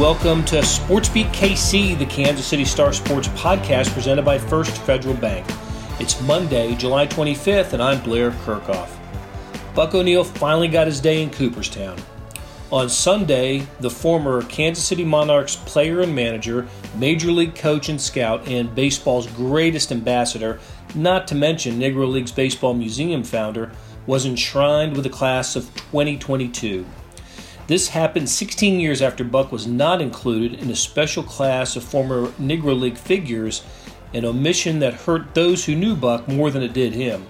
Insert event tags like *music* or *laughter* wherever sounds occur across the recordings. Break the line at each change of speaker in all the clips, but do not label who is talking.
Welcome to SportsBeat KC, the Kansas City Star Sports podcast presented by First Federal Bank. It's Monday, July 25th, and I'm Blair Kerkhoff. Buck O'Neil finally got his day in Cooperstown. On Sunday, the former Kansas City Monarchs player and manager, major league coach and scout, and baseball's greatest ambassador, not to mention Negro League's Baseball Museum founder, was enshrined with the class of 2022. This happened 16 years after Buck was not included in a special class of former Negro League figures, an omission that hurt those who knew Buck more than it did him.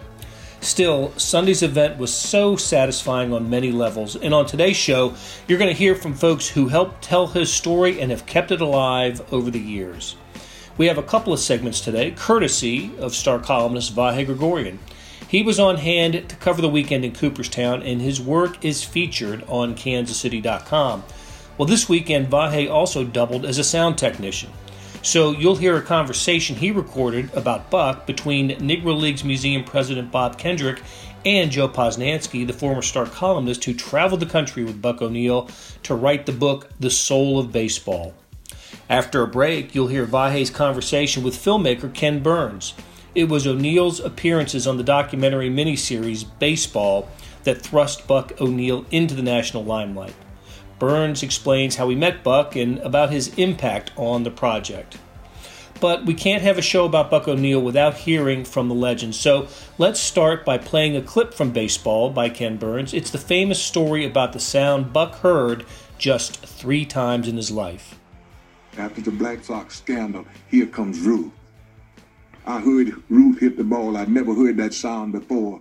Still, Sunday's event was so satisfying on many levels, and on today's show, you're going to hear from folks who helped tell his story and have kept it alive over the years. We have a couple of segments today, courtesy of star columnist Vahe Gregorian. He was on hand to cover the weekend in Cooperstown, and his work is featured on kansascity.com. Well, this weekend, Vahe also doubled as a sound technician. So you'll hear a conversation he recorded about Buck between Negro Leagues Museum President Bob Kendrick and Joe Posnanski, the former star columnist who traveled the country with Buck O'Neil to write the book The Soul of Baseball. After a break, you'll hear Vahe's conversation with filmmaker Ken Burns. It was O'Neil's appearances on the documentary miniseries Baseball that thrust Buck O'Neil into the national limelight. Burns explains how he met Buck and about his impact on the project. But we can't have a show about Buck O'Neil without hearing from the legend. So let's start by playing a clip from Baseball by Ken Burns. It's the famous story about the sound Buck heard just three times in his life.
After the Black Sox scandal, here comes Ruth. I heard Ruth hit the ball. I'd never heard that sound before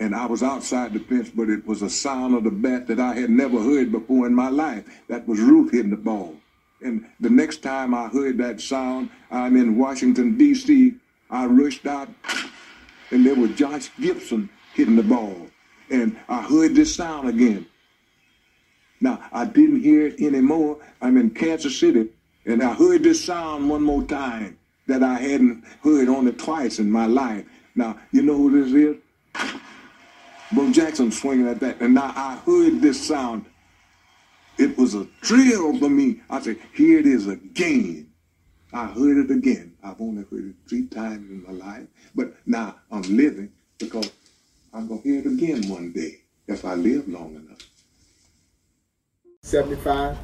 and I was outside the fence, but it was a sound of the bat that I had never heard before in my life. That was Ruth hitting the ball. And the next time I heard that sound, I'm in Washington, D.C. I rushed out, and there was Josh Gibson hitting the ball. And I heard this sound again. Now, I didn't hear it anymore. I'm in Kansas City, and I heard this sound one more time that I hadn't heard only twice in my life. Now, you know who this is? Bo Jackson swinging at that. And now I heard this sound. It was a thrill for me. I said, here it is again. I heard it again. I've only heard it three times in my life. But now I'm living because I'm going to hear it again one day if I live long enough.
75,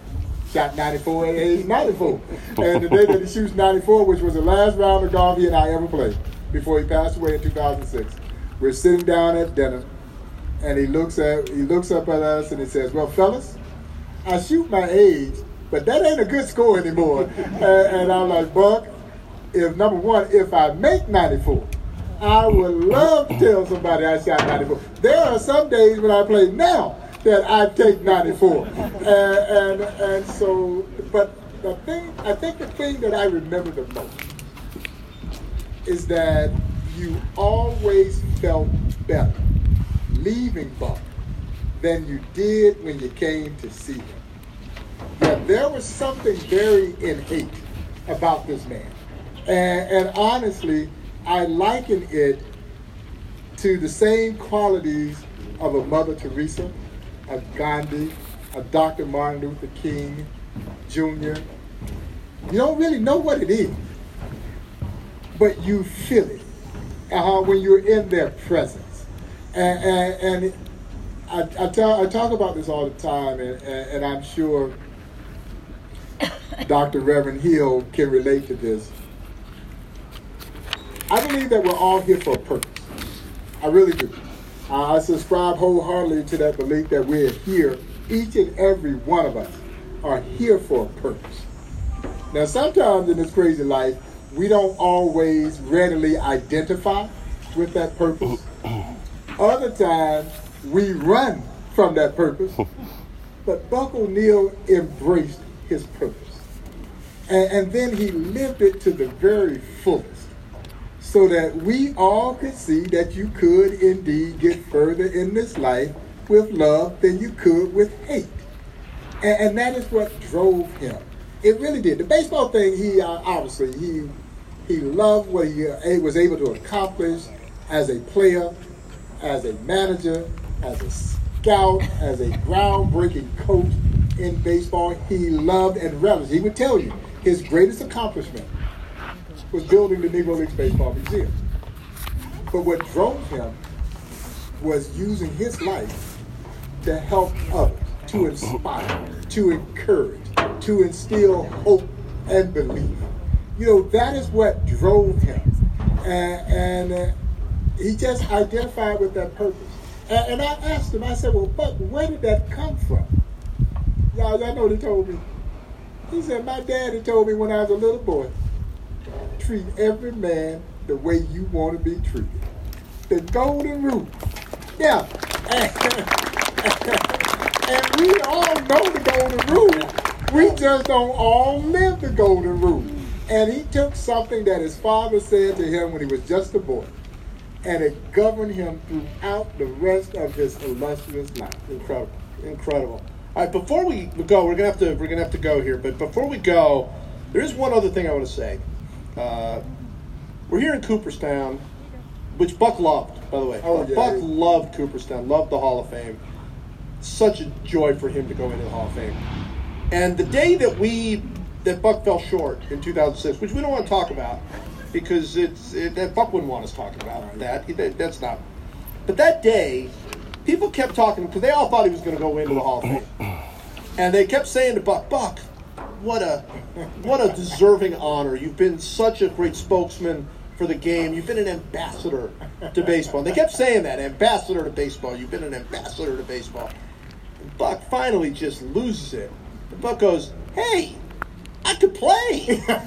shot 94 at age 94. and the day that he shoots 94, which was the last round of golf he and I ever played before he passed away in 2006. We're sitting down at dinner and he looks at he looks up at us and he says, "Well, fellas, I shoot my age, but that ain't a good score anymore." *laughs* and, and, I'm like, "Buck, if number one, if I make 94." I would love to tell somebody I shot 94. There are some days when I play now that I take 94. and, and, and so, but the thing, I think the thing that I remember the most is that you always felt better leaving Buck than you did when you came to see him. That there was something very innate about this man. And, and honestly, I liken it to the same qualities of a Mother Teresa, a Gandhi, a Dr. Martin Luther King Jr. You don't really know what it is, but you feel it uh, when you're in their presence. And, and, and I, I, tell, I talk about this all the time, and, and, and I'm sure *coughs* Dr. Reverend Hill can relate to this. I believe that we're all here for a purpose. I really do. I subscribe wholeheartedly to that belief that we're here, each and every one of us are here for a purpose. Now, sometimes in this crazy life, we don't always readily identify with that purpose. Other times we run from that purpose. but Buck O'Neil embraced his purpose. And, and then he lived it to the very fullest so that we all could see that you could indeed get further in this life with love than you could with hate. And, and that is what drove him. It really did. The baseball thing, he uh, obviously, he, he loved what he uh, was able to accomplish as a player as a manager, as a scout, as a groundbreaking coach. in baseball he loved and relished. He would tell you his greatest accomplishment was building the Negro Leagues Baseball Museum. But what drove him was using his life to help others, to inspire, to encourage, to instill hope and belief. You know, that is what drove him. And, and uh, he just identified with that purpose. And, and, I asked him, I said, well, Buck, where did that come from? Y'all, y'all know what he told me? He said, my daddy told me when I was a little boy, treat every man the way you want to be treated. The golden rule. Yeah. *laughs* And, we all know the golden rule. We just don't all live the golden rule. And he took something that his father said to him when he was just a boy, and it governed him throughout the rest of his illustrious life.
Incredible, incredible. All right, before we go, we're gonna have to we're gonna have to go here. But before we go, there is one other thing I want to say. Uh, we're here in Cooperstown, which Buck loved, by the way.
Oh, yeah.
Buck loved Cooperstown, loved the Hall of Fame. Such a joy for him to go into the Hall of Fame. And the day that we that Buck fell short in 2006, which we don't want to talk about because it's it, that Buck wouldn't want us talking about that. That. That's not. But that day, people kept talking because they all thought he was going to go into the Hall of Fame, and they kept saying to Buck, Buck, what a what a deserving honor. You've been such a great spokesman for the game. You've been an ambassador to baseball. And they kept saying that ambassador to baseball. You've been an ambassador to baseball. And Buck finally just loses it. And Buck goes, "Hey, I could play."
I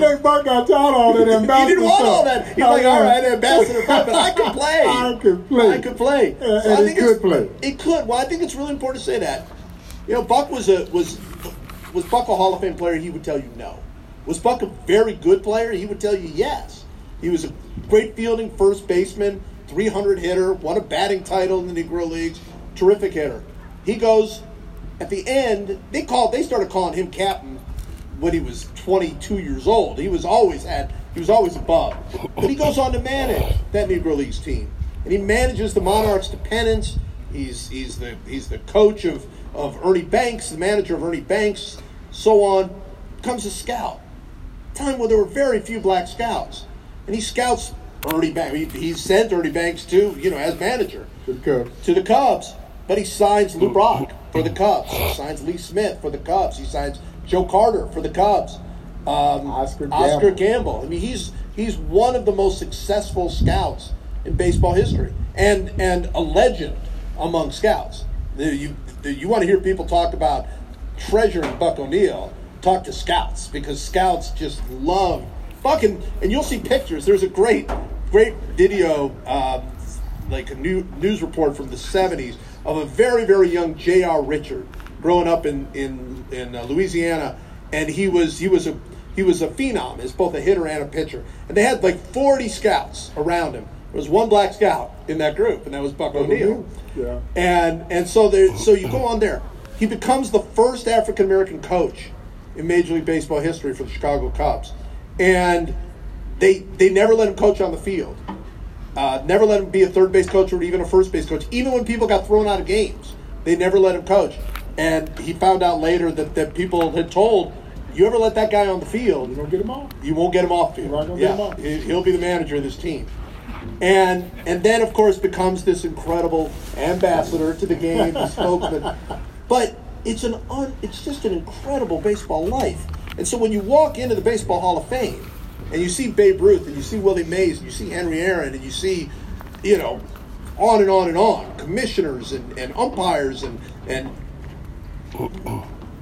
think Buck got tired of all that
he didn't want all that. He's like, "All right, ambassador, but I *laughs* could play.
I could play.
Uh, I could play. So
and
I think
could play.
It could. Well, I think it's really important to say that. You know, Buck was a was was Buck a Hall of Fame player? He would tell you no. Was Buck a very good player? He would tell you yes. He was a great fielding first baseman, 300 hitter, won a batting title in the Negro Leagues, terrific hitter. He goes at the end. They called. They started calling him captain when he was 22 years old. He was always at. He was always above. But he goes on to manage that Negro Leagues team, and he manages the Monarchs to pennants. He's he's the he's the coach of of Ernie Banks, the manager of Ernie Banks, so on. Comes a scout. Time when there were very few black scouts, and he scouts Ernie Banks. He, he sent Ernie Banks to you know as manager
To the Cubs.
to the Cubs, but he signs Lou Brock for the Cubs. He signs Lee Smith for the Cubs. He signs Joe Carter for the Cubs. Um,
Oscar
Oscar
Gamble.
Gamble. I mean, he's he's one of the most successful scouts in baseball history, and and a legend among scouts. You the- you want to hear people talk about treasuring Buck O'Neil? Talk to scouts because scouts just love fucking. and, you'll see pictures. There's a great great video. Um, like a new news report from the 70s of a very very young J.R. Richard growing up in in in uh, Louisiana and he was he was a he was a phenom as both a hitter and a pitcher and they had like 40 scouts around him there was one black scout in that group and that was Buck O'Neil
Yeah.
and and so there so you go on there he becomes the first African American coach in Major League Baseball history for the Chicago Cubs and they they never let him coach on the field uh, never let him be a third base coach or even a first base coach. Even when people got thrown out of games, they never let him coach. And he found out later that, that people had told, you ever let that guy on the field,
You don't get him off.
you won't get him off field.
You're not gonna
yeah,
get him off.
he- he'll be the manager of this team. And and then of course becomes this incredible ambassador to the game, the spokesman. But it's an un, it's just an incredible baseball life. And so when you walk into the Baseball Hall of Fame and you see Babe Ruth and you see Willie Mays and you see Henry Aaron and you see, you know, on and on and on, commissioners and, and umpires and and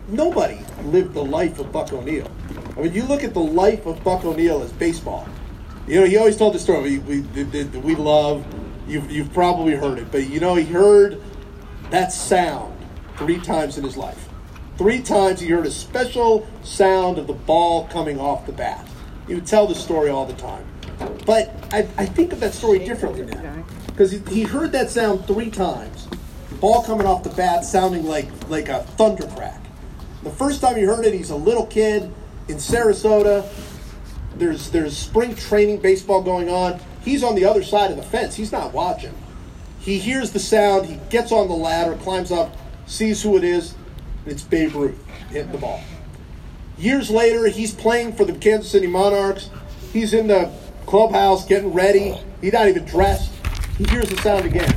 nobody lived the life of Buck O'Neil. I mean, you look at the life of Buck O'Neil as baseball. You know, he always told the story we, we, we love. You've, you've probably heard it, but you know, he heard that sound three times in his life. Three times he heard a special sound of the ball coming off the bat. He would tell the story all the time. But I, I think of that story differently now. Because he, he heard that sound three times. The ball coming off the bat sounding like, like a thunder crack. The first time he heard it, he's a little kid in Sarasota. There's there's spring training baseball going on. He's on the other side of the fence. He's not watching. He hears the sound. He gets on the ladder, climbs up, sees who it is, and it's Babe Ruth hitting the ball. Years later, he's playing for the Kansas City Monarchs. He's in the clubhouse getting ready. He's not even dressed. He hears the sound again.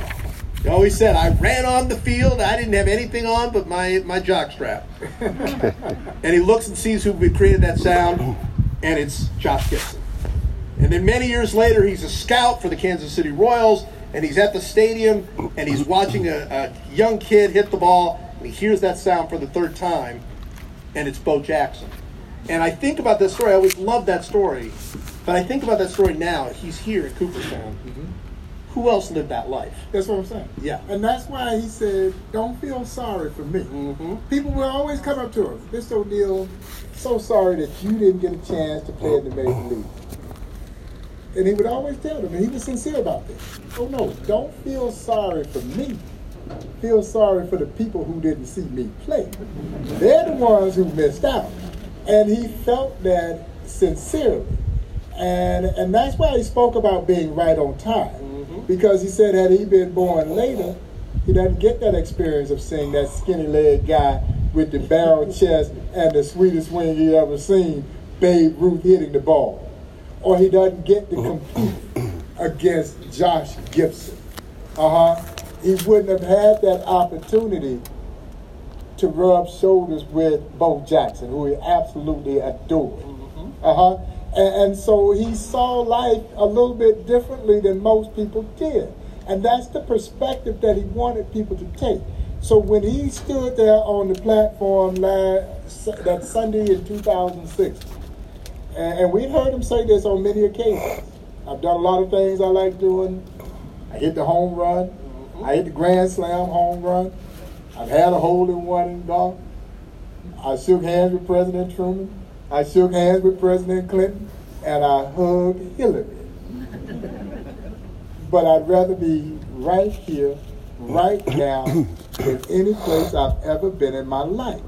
He always said, I ran on the field. I didn't have anything on but my, my jock strap. *laughs* and he looks and sees who created that sound, and it's Josh Gibson. And then many years later, he's a scout for the Kansas City Royals, and he's at the stadium, and he's watching a, a young kid hit the ball, and he hears that sound for the third time, and it's Bo Jackson. And I think about that story. I always loved that story. But I think about that story now. He's here in Cooperstown. Mm-hmm who else lived that life?
That's what I'm saying.
Yeah.
And that's why he said, don't feel sorry for me.
Mm-hmm.
People will always come up to him, Mr. O'Neil, so sorry that you didn't get a chance to play in the major league. And he would always tell them, and he was sincere about this. Oh no, don't feel sorry for me. Feel sorry for the people who didn't see me play. They're the ones who missed out. And he felt that sincerely. And, and that's why he spoke about being right on time because he said had he been born later, he doesn't get that experience of seeing that skinny leg guy with the barrel *laughs* chest and the sweetest swing he ever seen, Babe Ruth hitting the ball. Or he doesn't get to compete against Josh Gibson. Uh-huh. He wouldn't have had that opportunity to rub shoulders with Bo Jackson, who he absolutely adored. Mm-hmm. Uh-huh. And, and so he saw life a little bit differently than most people did. And that's the perspective that he wanted people to take. So when he stood there on the platform last, that Sunday in 2006, and, and we've heard him say this on many occasions. I've done a lot of things I like doing. I hit the home run. Mm-hmm. I hit the grand slam home run. I've had a hole in one in golf. I shook hands with President Truman. I shook hands with President Clinton and I hugged Hillary. but I'd rather be right here, right now, than any place I've ever been in my life.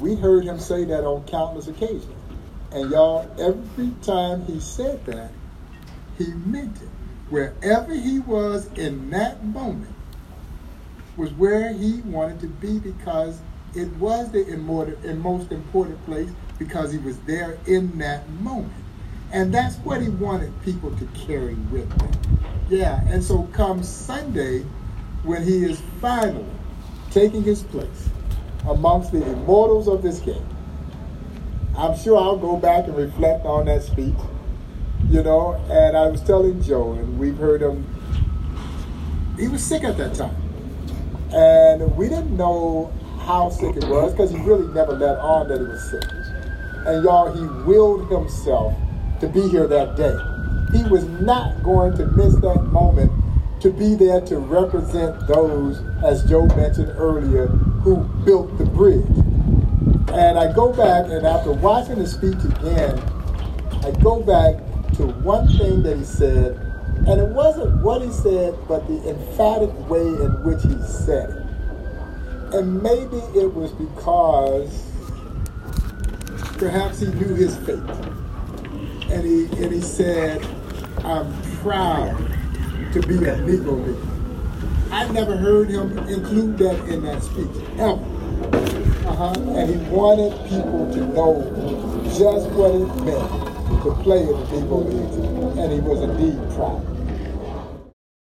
We heard him say that on countless occasions. And y'all, every time he said that, he meant it. Wherever he was in that moment was where he wanted to be because it was the immortal and most important place because he was there in that moment. And that's what he wanted people to carry with them. Yeah, and so come Sunday, when he is finally taking his place amongst the immortals of this game, I'm sure I'll go back and reflect on that speech, you know. And I was telling Joe, and we've heard him, he was sick at that time. And we didn't know how sick it was because he really never let on that he was sick. And y'all, he willed himself to be here that day. He was not going to miss that moment to be there to represent those, as Joe mentioned earlier, who built the bridge. And I go back, and after watching the speech again, I go back to one thing that he said, and it wasn't what he said, but the emphatic way in which he said it. And maybe it was because perhaps he knew his fate. And he, and he said, I'm proud to be a Negro Leaguer. I never heard him include that in that speech, ever. Uh-huh. And he wanted people to know just what it meant to play in the Negro League. And he was indeed proud.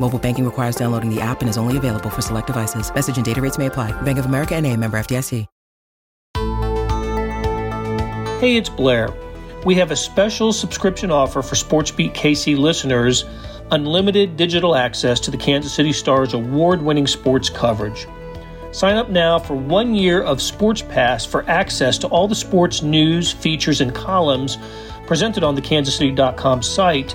Mobile banking requires downloading the app and is only available for select devices. Message and data rates may apply. Bank of America and a member FDIC.
Hey, it's Blair. we have a special subscription offer for SportsBeat KC listeners unlimited digital access to the Kansas City Stars award winning sports coverage. Sign up now for one year of Sports Pass for access to all the sports news, features, and columns presented on the kansascity.com site,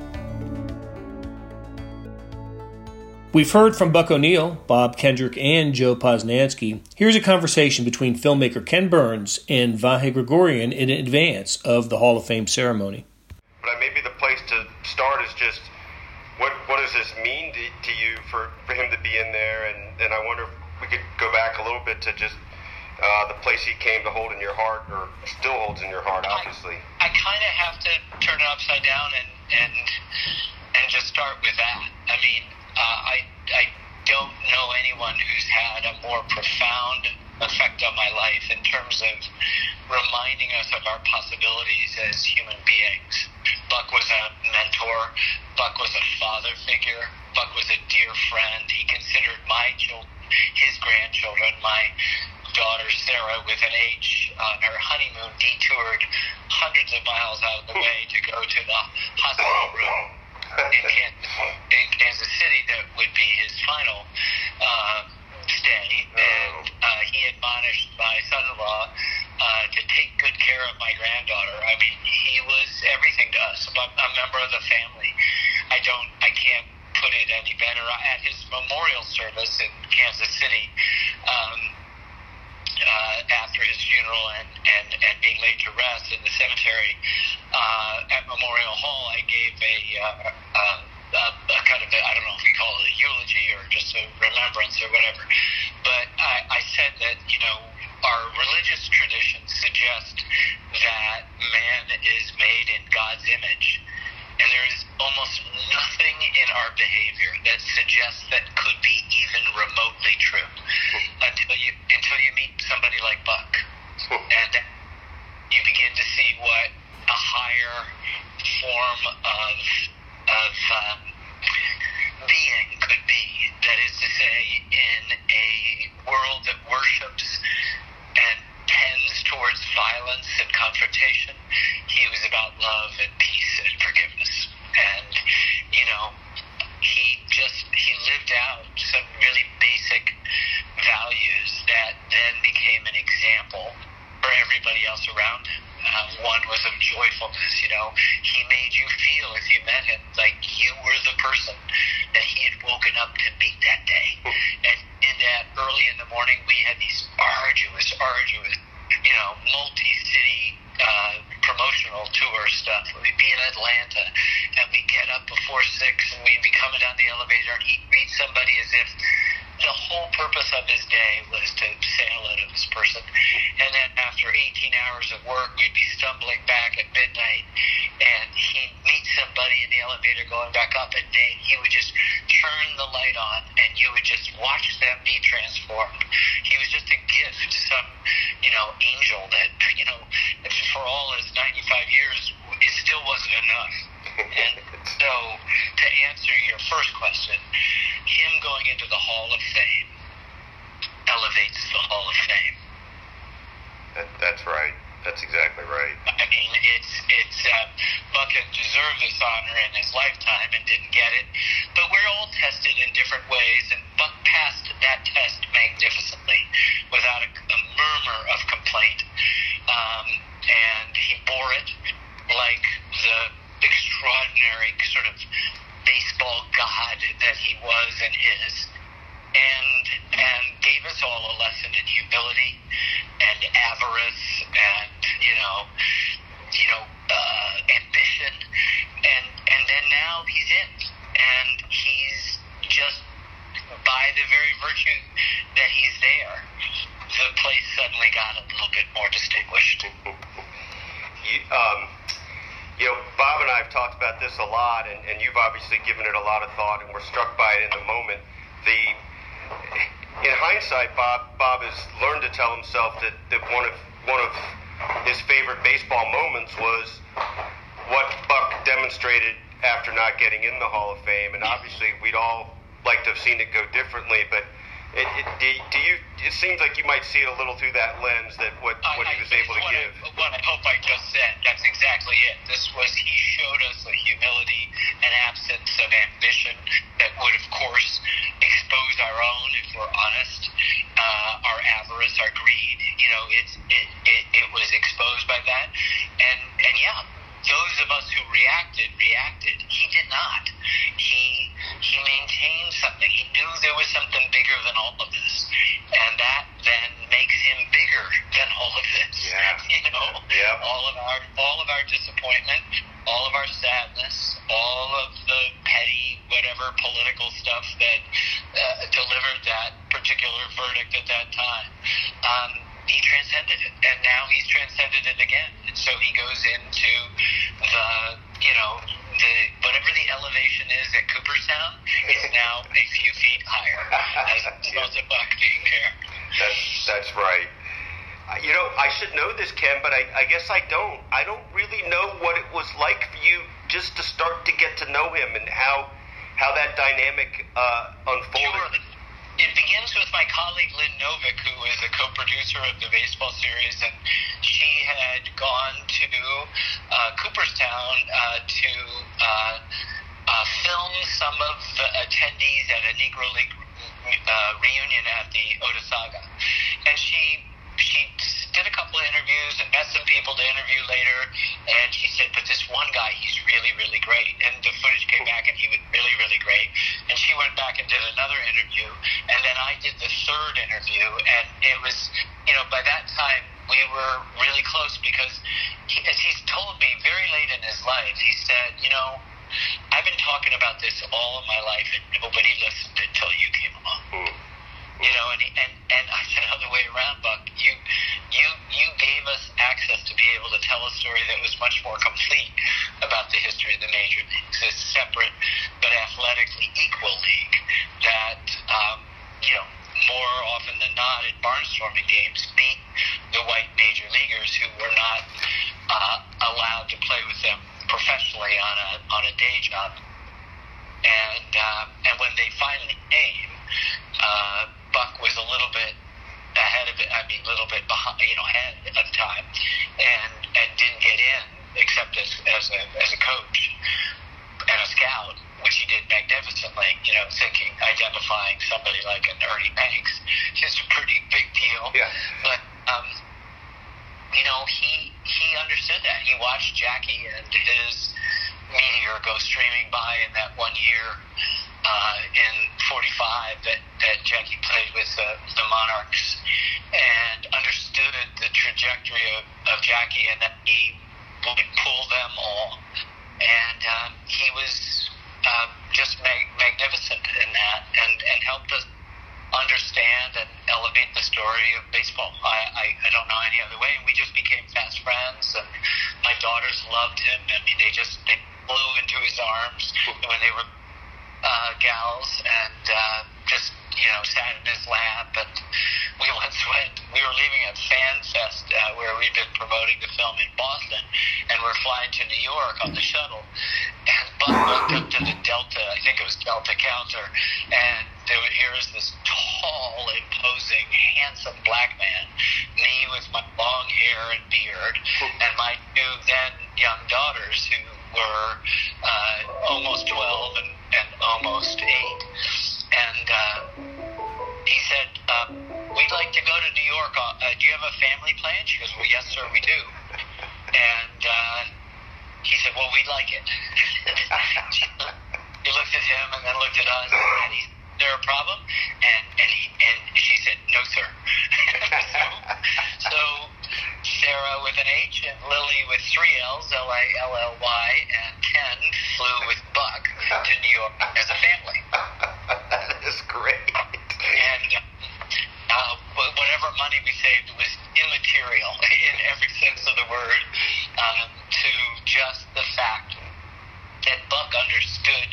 We've heard from Buck O'Neil, Bob Kendrick, and Joe Posnanski. Here's a conversation between filmmaker Ken Burns and Vahe Gregorian in advance of the Hall of Fame ceremony.
But maybe the place to start is just what what does this mean to, to you for, for him to be in there? And, and I wonder if we could go back a little bit to just uh, the place he came to hold in your heart, or still holds in your heart, obviously.
I, I kind of have to turn it upside down and and and just start with that. I mean, uh, I I don't know anyone who's had a more profound effect on my life in terms of reminding us of our possibilities as human beings. Buck was a mentor. Buck was a father figure. Buck was a dear friend. He considered my children his grandchildren. My daughter Sarah, with an H on her honeymoon, detoured hundreds of miles out of the way to go to the hospital room in Kansas, in Kansas City that would be his final uh, stay. And uh, he admonished my son-in-law uh, to take good care of my granddaughter. I mean, he was everything to us, a, a member of the family. I don't, I can't put it any better. At his memorial service in Kansas City, um, uh, after his funeral and, and, and being laid to rest in the cemetery uh, at Memorial Hall, I gave a, uh, uh, a, a kind of a, I don't know if we call it a eulogy or just a remembrance or whatever, but I, I said that you know our religious traditions suggest that man is made in God's image and there is almost nothing in our behavior that suggests that could be even remotely true *laughs* until you until you meet somebody like Buck, *laughs* and you begin to see what a higher form of of um, being could be. That is to say, in a world that worships and tends towards violence and confrontation. He was about love and peace and forgiveness. And, you know, he just, he lived out some really basic values that then became an example for everybody else around him. Uh, one was of joyfulness, you know. He made you feel, if you met him, like you were the person that he had woken up to meet that day. And in that early in the morning, we had these arduous, arduous, you know, multi-city uh, promotional tour stuff. We'd be in Atlanta, and we'd get up before six, and we'd be coming down the elevator, and he'd meet somebody as if the whole purpose of his day was to say hello to this person. And then after 18 hours of work, we'd be stumbling back at midnight, and he'd meet somebody in the elevator going back up, and they, he would just turn the light on, and you would just watch them be transformed. He was just a gift, some, you know, angel that, *laughs* you know, for all his 95 years, it still wasn't enough. And so, to answer your first question, him going into the Hall of Fame elevates the Hall of Fame.
That, that's right. That's exactly right.
I mean, it's it's uh, Buck had deserved this honor in his lifetime and didn't get it, but we're all tested in different ways, and Buck passed that test magnificently without a, a murmur of complaint, um, and he bore it like the extraordinary sort of baseball god that he was and is, and and gave us all a lesson in humility and avarice and you know you know uh, ambition, and and then now he's in, and he's just by the very virtue that he's there, the place suddenly got a little bit more distinguished.
You, um, you know, Bob and I have talked about this a lot, and, and you've obviously given it a lot of thought, and we're struck by it in the moment. The in hindsight, Bob Bob has learned to tell himself that, that one of one of his favorite baseball moments was what Buck demonstrated after not getting in the Hall of Fame, and obviously we'd all like to have seen it go differently, but it, it, do, do you? It seems like you might see it a little through that lens that what what he was able to give.
I, what I hope I just said. That's exactly it. This was he showed us a humility, an absence of ambition that would, of course, expose our own, if we're honest, uh, our avarice, our greed. You know, it's it, it it was exposed by that, and and yeah, those of us who reacted reacted. He did not. He he maintained something. He knew there was something bigger than all of this, and that then makes him bigger than all of this.
Yeah. *laughs*
You know,
Yeah.
all of our all of our disappointment, all of our sadness, all of the petty whatever political stuff that uh, delivered that particular verdict at that time. Um, he transcended it, and now he's transcended it again. And so he goes into the, you know, the whatever the elevation is at Cooperstown, it's now a few feet higher, as a result of Buck being there.
That's that's right. You know, I should know this, Ken, but I, I guess I don't. I don't really know what it was like for you just to start to get to know him and how how that dynamic uh, unfolded.
Sure. It begins with my colleague Lynn Novick, who is a co-producer of the baseball series, and she had gone to uh, Cooperstown uh, to uh, uh, film some of the attendees at a Negro League uh, reunion at the Otesaga, and she she did a couple of interviews and met some people to interview later, and she said, "But this one guy, he's really, really great." And the footage came back, and he was really, really great. And she went back and did another interview, and then I did the third interview, and it was, you know, by that time we were really close because, he, as he's told me very late in his life, he said, "You know, I've been talking about this all of my life, and nobody listened until you came along." Hmm. You know, and, and and I said other way around, Buck. You you you gave us access to be able to tell a story that was much more complete about the history of the major leagues, a separate but athletically equal league that um, you know more often than not in barnstorming games beat the white major leaguers who were not uh, allowed to play with them professionally on a on a day job. And uh, and when they finally came, uh, Buck was a little bit ahead of it. I mean, a little bit behind, you know, ahead of time, and and didn't get in except as as a as a coach and a scout, which he did magnificently. You know, thinking identifying somebody like an Ernie Banks is a pretty big deal.
Yeah.
But um, you know, he he understood that. He watched Jackie and his meteor go streaming by in that one year uh, in '45 that that Jackie played with the, the Monarchs, and understood the trajectory of, of Jackie, and that he would pull them all. And um, he was uh, just mag- magnificent in that, and and helped us understand and elevate the story of baseball. I, I, I don't know any other way. And we just became fast friends, and my daughters loved him. I mean, they just they flew into his arms when they were uh, gals, and uh, just you know sat in his lap. And we *laughs* once went. We were leaving at Fan Fest, uh, where we'd been promoting the film in Boston, and we're flying to New York on the shuttle. And Buck walked up to the Delta, I think it was Delta counter, and there, was- here is this tall, imposing, handsome black man, me with my long hair and beard, and my two then young daughters who were uh, almost 12 and, and almost 8. And uh, he said, uh, We'd like to go to New York. Uh, uh, do you have a family plan? She goes, Well, yes, sir, we do. And uh, he said, Well, we'd like it. *laughs* he looked at him and then looked at us, and he there a problem? And and he and she said, No, sir. *laughs* so, so Sarah with an H and Lily with three L's, L I L L Y, and Ken flew with Buck to New York as a family. *laughs*
that is great.
And uh, wh- whatever money we saved was immaterial *laughs* in every sense of the word um, to just the fact that Buck understood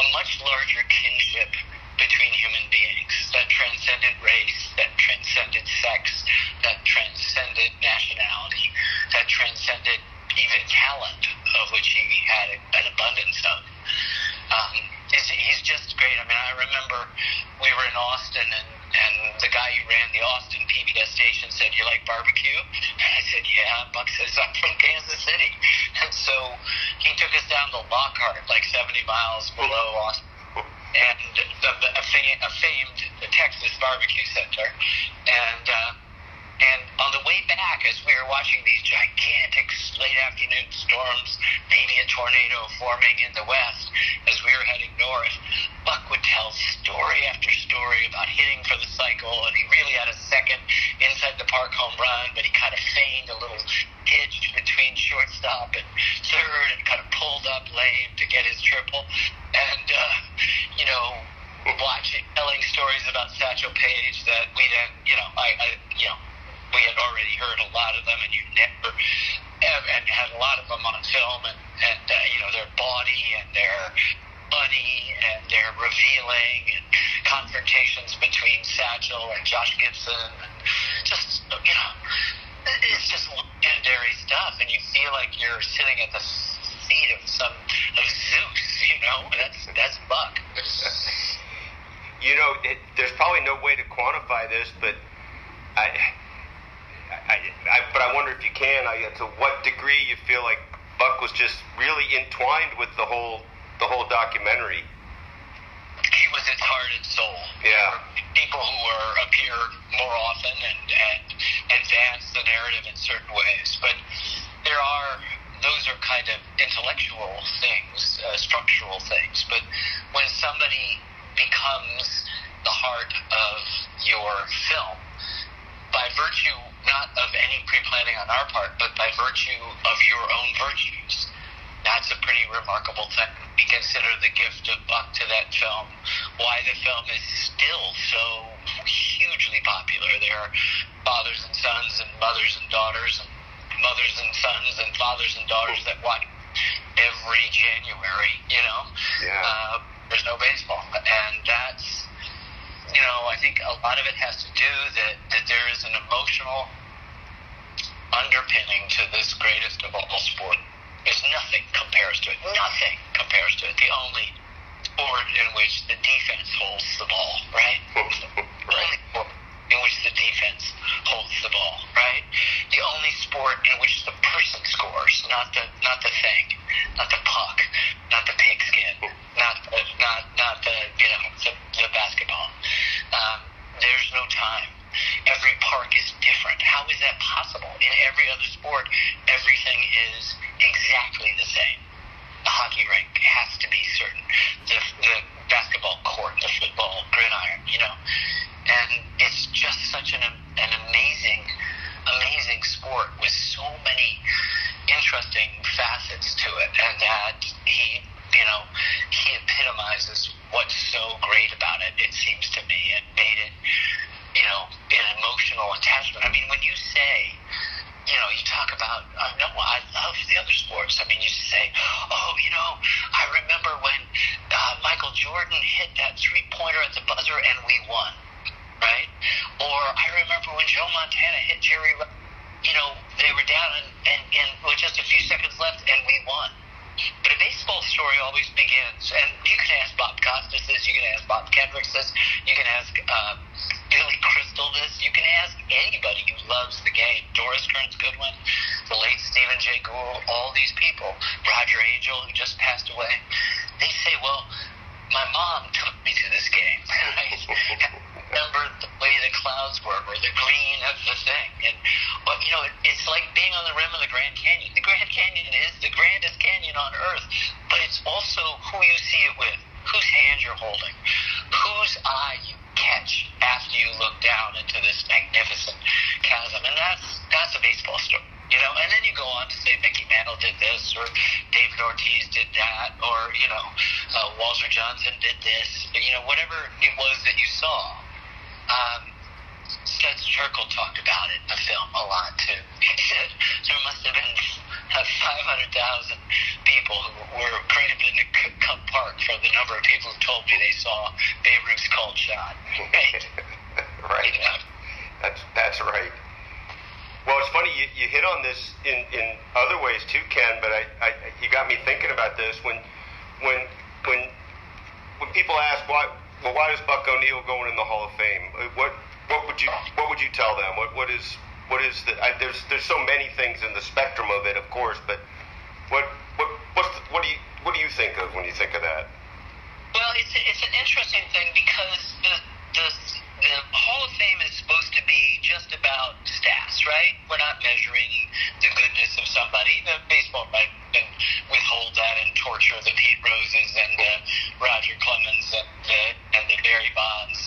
a much larger kinship between human beings that transcended race, that transcended sex, that transcended nationality, that transcended even talent, of which he had an abundance of. Um, he's, he's just great. I mean, I remember we were in Austin and, and the guy who ran the Austin PBS station said, You like barbecue? And *laughs* I said, Yeah. Buck says, I'm from Kansas City. *laughs* And so he took us down to Lockhart, like 70 miles below Austin and the, a, fam- a famed Texas barbecue center. And uh, and on the way back, as we were watching these gigantic late afternoon storms, maybe a tornado forming in the west, as we were heading north, Buck would tell story after story about hitting for the cycle, and he really had a second inside the park home run, but he kind of feigned a little hitch between shortstop and third, and kind of pulled up lame to get his triple. And uh, you know, watching, telling stories about Satchel Paige that we then, you know, I, I you know we had already heard a lot of them, and you never and had a lot of them on film, and and uh, you know their body and their funny and their revealing and confrontations between Satchel and Josh Gibson, just you know it's just legendary stuff, and you feel like you're sitting at the seat of some of Zeus, *laughs* you know. That's that's Buck. *laughs*
you know, it, there's probably no way to quantify this, but I I, I, but I wonder if you can. I, to what degree you feel like Buck was just really entwined with the whole the whole documentary.
He was its heart and soul.
Yeah.
People who were appear more often and and advance the narrative in certain ways, but there are those are kind of intellectual things, uh, structural things. But when somebody becomes the heart of your film, by virtue not of any pre-planning on our part, but by virtue of your own virtues. That's a pretty remarkable thing. We consider the gift of Buck to that film, why the film is still so hugely popular. There are fathers and sons and mothers and daughters and mothers and sons and fathers and daughters that watch every January, you know.
Yeah.
Uh, there's no baseball. And that's know, I think a lot of it has to do that, that there is an emotional underpinning to this greatest of all sport. There's nothing compares to it. Nothing compares to it. The only sport in which the defense holds the ball, right? *laughs* sport in which the defense holds the ball, right? The only sport in which the person scores, not the not the thing, not the puck, not the pigskin, not not not the you know the, the basketball. Um, there's no time. Every park is different. How is that possible? In every other sport, everything is exactly the same. The hockey rink has to be certain. The, the basketball court, the football gridiron, you know. And it's just such an, an amazing, amazing sport with so many interesting facets to it. And that he, you know, he epitomizes what's so great about it, it seems to me, and made it, you know, an emotional attachment. I mean, when you say, you know, you talk about, uh, no, I love the other sports. I mean, you say, oh, you know, I remember when uh, Michael Jordan hit that three pointer at the buzzer and we won, right? Or I remember when Joe Montana hit Jerry, you know, they were down and, and, and with just a few seconds left and we won. But a baseball story always begins, and you can ask Bob Costas this, you can ask Bob Kendricks this, you can ask uh, Billy Crystal this, you can ask anybody who loves the game. Doris Kearns Goodwin, the late Stephen Jay Gould, all these people, Roger Angell, who just passed away, they say, well, my mom took me to this game. *laughs* I *laughs* remember the way the clouds were or the green of the thing. And but you know, it, it's like being on the rim of the Grand Canyon. The Grand Canyon is the grandest canyon on earth, but it's also who you see it with, whose hand you're holding, whose eye you catch after you look down into this magnificent chasm. And that's that's a baseball story. You know, and then you go on to say Mickey Mantle did this, or David Ortiz did that, or you know, uh, Walter Johnson did this. But, you know, whatever it was that you saw, um, Studs Terkel talked about it in the film a lot too. *laughs* He said there must have been have 500,000 people who were crammed into Cub Park for the number of people who told me they saw Babe Ruth's cold shot. Right. *laughs*
right. Yeah. That's that's right. Well, it's funny you, you hit on this in, in other ways too, Ken. But I, I you got me thinking about this when when when when people ask why well why does Buck O'Neil go in the Hall of Fame? What what would you what would you tell them? What what is what is the I, there's there's so many things in the spectrum of it, of course, but what what the, what do you what do you think of when you think of that?
Well, it's it's an interesting thing because the the the Hall of Fame is supposed to be just about stats, right? We're not measuring the goodness of somebody. The baseball might withhold that and torture the Pete Roses and Roger Clemens and the and the Barry Bonds,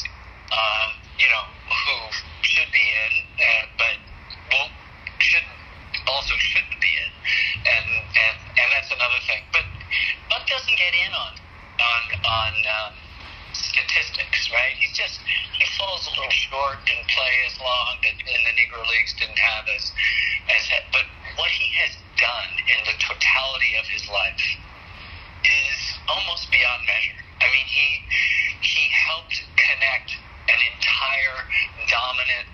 um, you know, who should be in, uh, but won't should also shouldn't be in, and and and that's another thing. But Buck doesn't get in on on on. Um, statistics, right? He's just he falls a little short, didn't play as long, and in the Negro Leagues didn't have as as but what he has done in the totality of his life is almost beyond measure. I mean, he he helped connect an entire dominant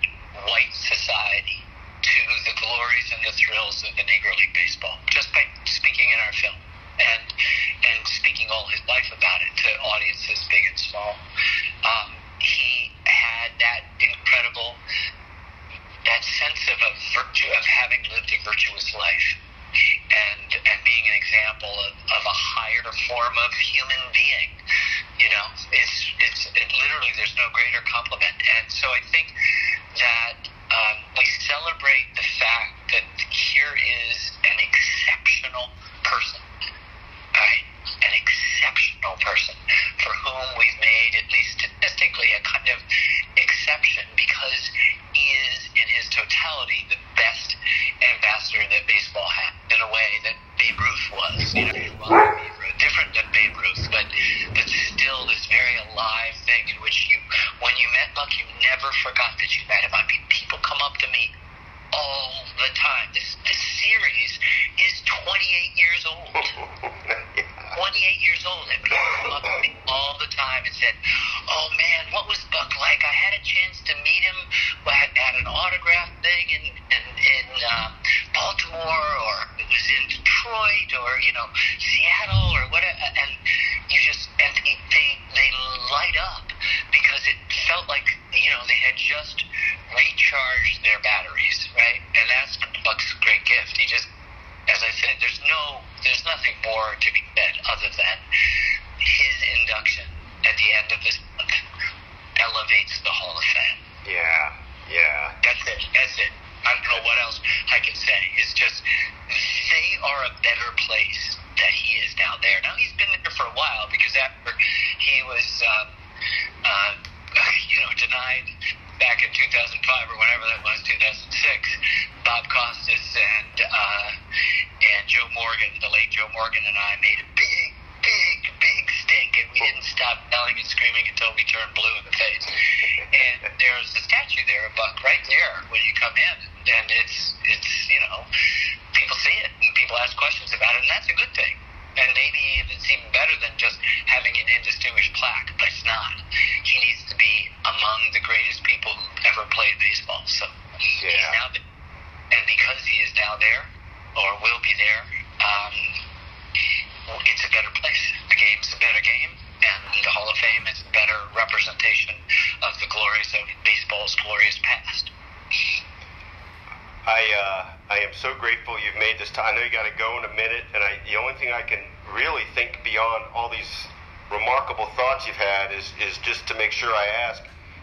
white society to the glories and the thrills of the Negro League baseball just by speaking in our film and and speaking all his life about it to audiences big and small. Um, he had that incredible that sense of a virtue of having lived a virtuous life and and being an example of, of a higher form of human being. You know, it's it's it literally there's no greater compliment. And so I think that um, we celebrate the fact that here is an exceptional person right? An exceptional person for whom we've made, at least statistically, a kind of exception because he is, in his totality, the best ambassador that baseball had in a way that Babe Ruth was. You know, well, different than Babe Ruth, but but still this very alive thing in which you, when you met Buck, you never forgot that you met him. I mean, people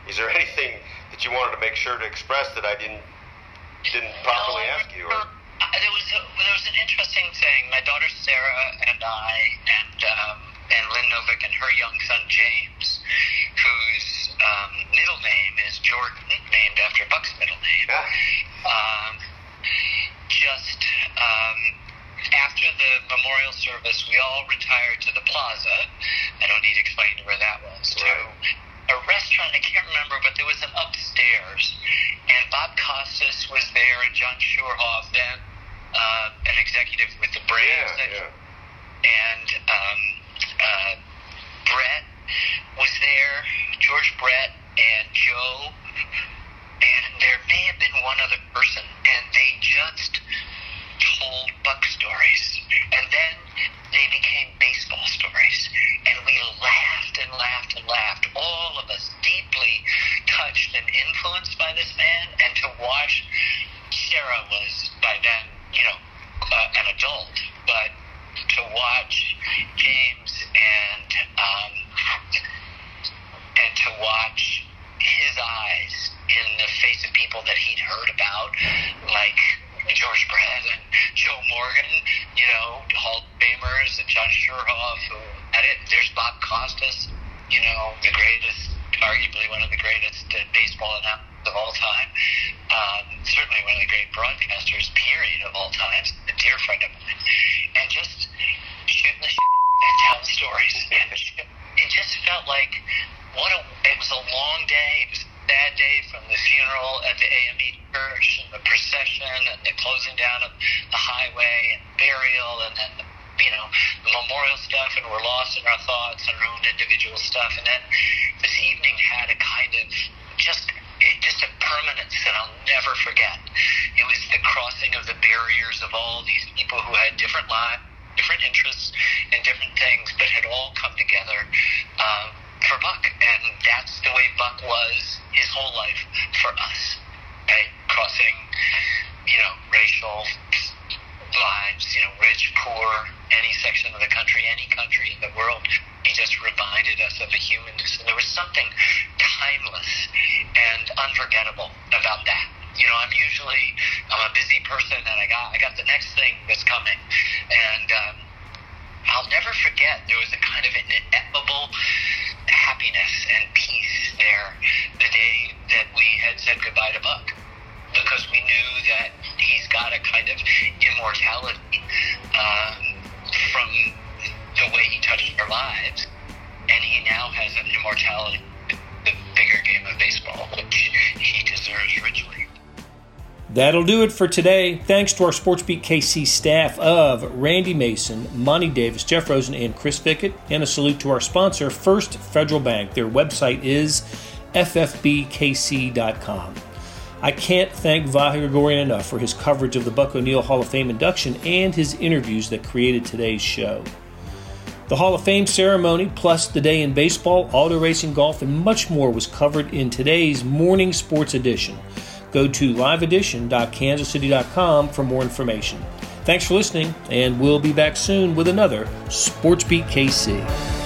Is there
anything that you wanted to make sure to express that I didn't didn't properly
no,
ask you? Or?
There was a, there was an interesting thing. My daughter Sarah and I and um, and Lynn Novick and her young son James, whose um, middle name is Jordan, named after Buck's middle name.
Yeah.
Um, just um, after the memorial service, we all retired to the plaza. I don't need to explain where that was.
Right.
To a restaurant, I can't remember, but there was an upstairs, and Bob Costas was there, and John Schuerhoff then. Uh, and executive with the Braves.
Yeah, yeah.
And um, uh, Brett was there, George Brett and Joe, and there may have been one other person, and they just told Buck stories. And then they became baseball stories. And we laughed and laughed and laughed, all of us deeply touched and influenced by this man. And to watch, Sarah was by then, you know, uh, an adult, but to watch James and um, and to watch his eyes in the face of people that he'd heard about, like George Brett and Joe Morgan, you know, Hall Famers and John Schuerhoff, who at it. There's Bob Costas, you know, the greatest, arguably one of the greatest uh, baseball announcers of all time. Um, certainly one of the great broadcasters, period, of all times. A dear friend of mine. And just shooting the shit and telling stories. *laughs* And it just felt like what a. It was a long day. It was a sad day from the funeral at the AME church and the procession and the closing down of the highway and burial and then you know the memorial stuff and we're lost in our thoughts and our own individual stuff and then this evening had a kind of just it, just a permanence that I'll never forget. It was the crossing of the barriers of all these people who had different lives, different interests, and different things, but had all come together um, for Buck. And that's the way Buck was his whole life for us. Okay? Crossing, you know, racial lives, you know, rich, poor, any section of the country, any country in the world. He just reminded us of the humanness. And there was something timeless and unforgettable about that. You know, I'm usually I'm a busy person, and I got I got the next thing that's coming, and um, I'll never forget there was a kind of ineffable happiness and peace there the day that we had said goodbye to Buck because we knew that he's got a kind of immortality um, from the way he touched our lives, and he now has an immortality, the bigger game of baseball, which he deserves richly.
That'll do it for today. Thanks to our SportsBeat KC staff of Randy Mason, Monty Davis, Jeff Rosen, and Chris Fickett. And a salute to our sponsor, First Federal Bank. Their website is ffbkc.com. I can't thank Vahe Gregorian enough for his coverage of the Buck O'Neil Hall of Fame induction and his interviews that created today's show. The Hall of Fame ceremony, plus the day in baseball, auto racing, golf, and much more was covered in today's morning sports edition. Go to liveedition.kansascity.com for more information. Thanks for listening, and we'll be back soon with another Sports Beat KC.